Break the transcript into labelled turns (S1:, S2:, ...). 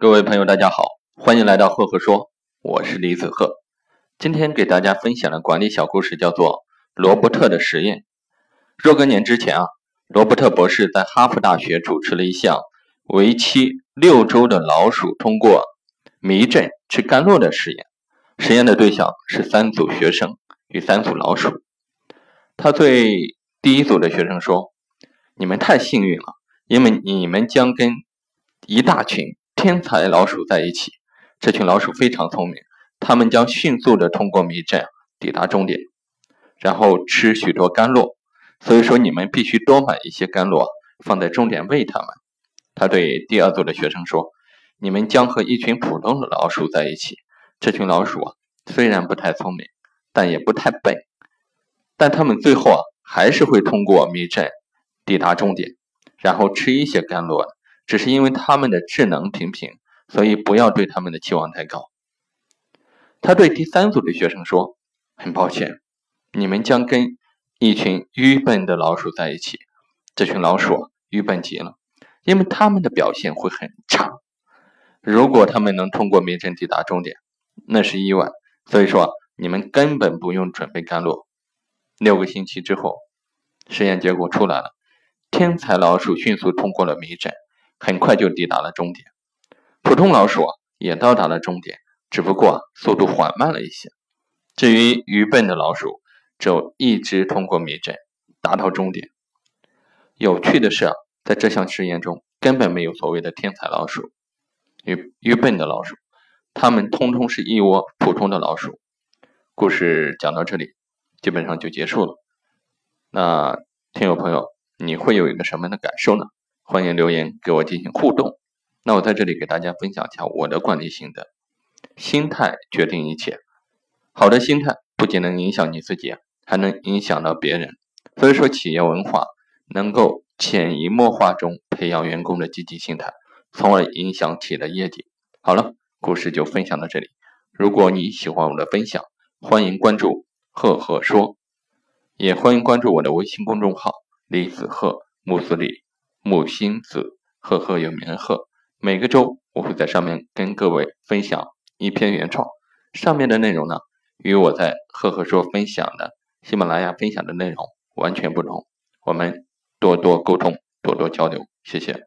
S1: 各位朋友，大家好，欢迎来到赫赫说，我是李子赫。今天给大家分享的管理小故事叫做《罗伯特的实验》。若干年之前啊，罗伯特博士在哈佛大学主持了一项为期六周的老鼠通过迷阵吃甘露的实验。实验的对象是三组学生与三组老鼠。他对第一组的学生说：“你们太幸运了，因为你们将跟一大群天才老鼠在一起。这群老鼠非常聪明，他们将迅速的通过迷阵抵达终点，然后吃许多甘露。所以说，你们必须多买一些甘露放在终点喂它们。”他对第二组的学生说：“你们将和一群普通的老鼠在一起。这群老鼠啊，虽然不太聪明，但也不太笨。”但他们最后啊，还是会通过迷阵抵达终点，然后吃一些甘露。只是因为他们的智能平平，所以不要对他们的期望太高。他对第三组的学生说：“很抱歉，你们将跟一群愚笨的老鼠在一起。这群老鼠愚笨极了，因为他们的表现会很差。如果他们能通过迷阵抵达终点，那是意外。所以说，你们根本不用准备甘露。”六个星期之后，实验结果出来了。天才老鼠迅速通过了迷阵，很快就抵达了终点。普通老鼠也到达了终点，只不过速度缓慢了一些。至于愚笨的老鼠，就一直通过迷阵达到终点。有趣的是啊，在这项实验中根本没有所谓的天才老鼠与愚笨的老鼠，它们通通是一窝普通的老鼠。故事讲到这里。基本上就结束了。那听友朋友，你会有一个什么样的感受呢？欢迎留言给我进行互动。那我在这里给大家分享一下我的管理心得：心态决定一切。好的心态不仅能影响你自己，还能影响到别人。所以说，企业文化能够潜移默化中培养员工的积极心态，从而影响企业的业绩。好了，故事就分享到这里。如果你喜欢我的分享，欢迎关注。赫赫说，也欢迎关注我的微信公众号李子赫木子李木星子赫赫有名赫。每个周我会在上面跟各位分享一篇原创，上面的内容呢与我在赫赫说分享的喜马拉雅分享的内容完全不同。我们多多沟通，多多交流，谢谢。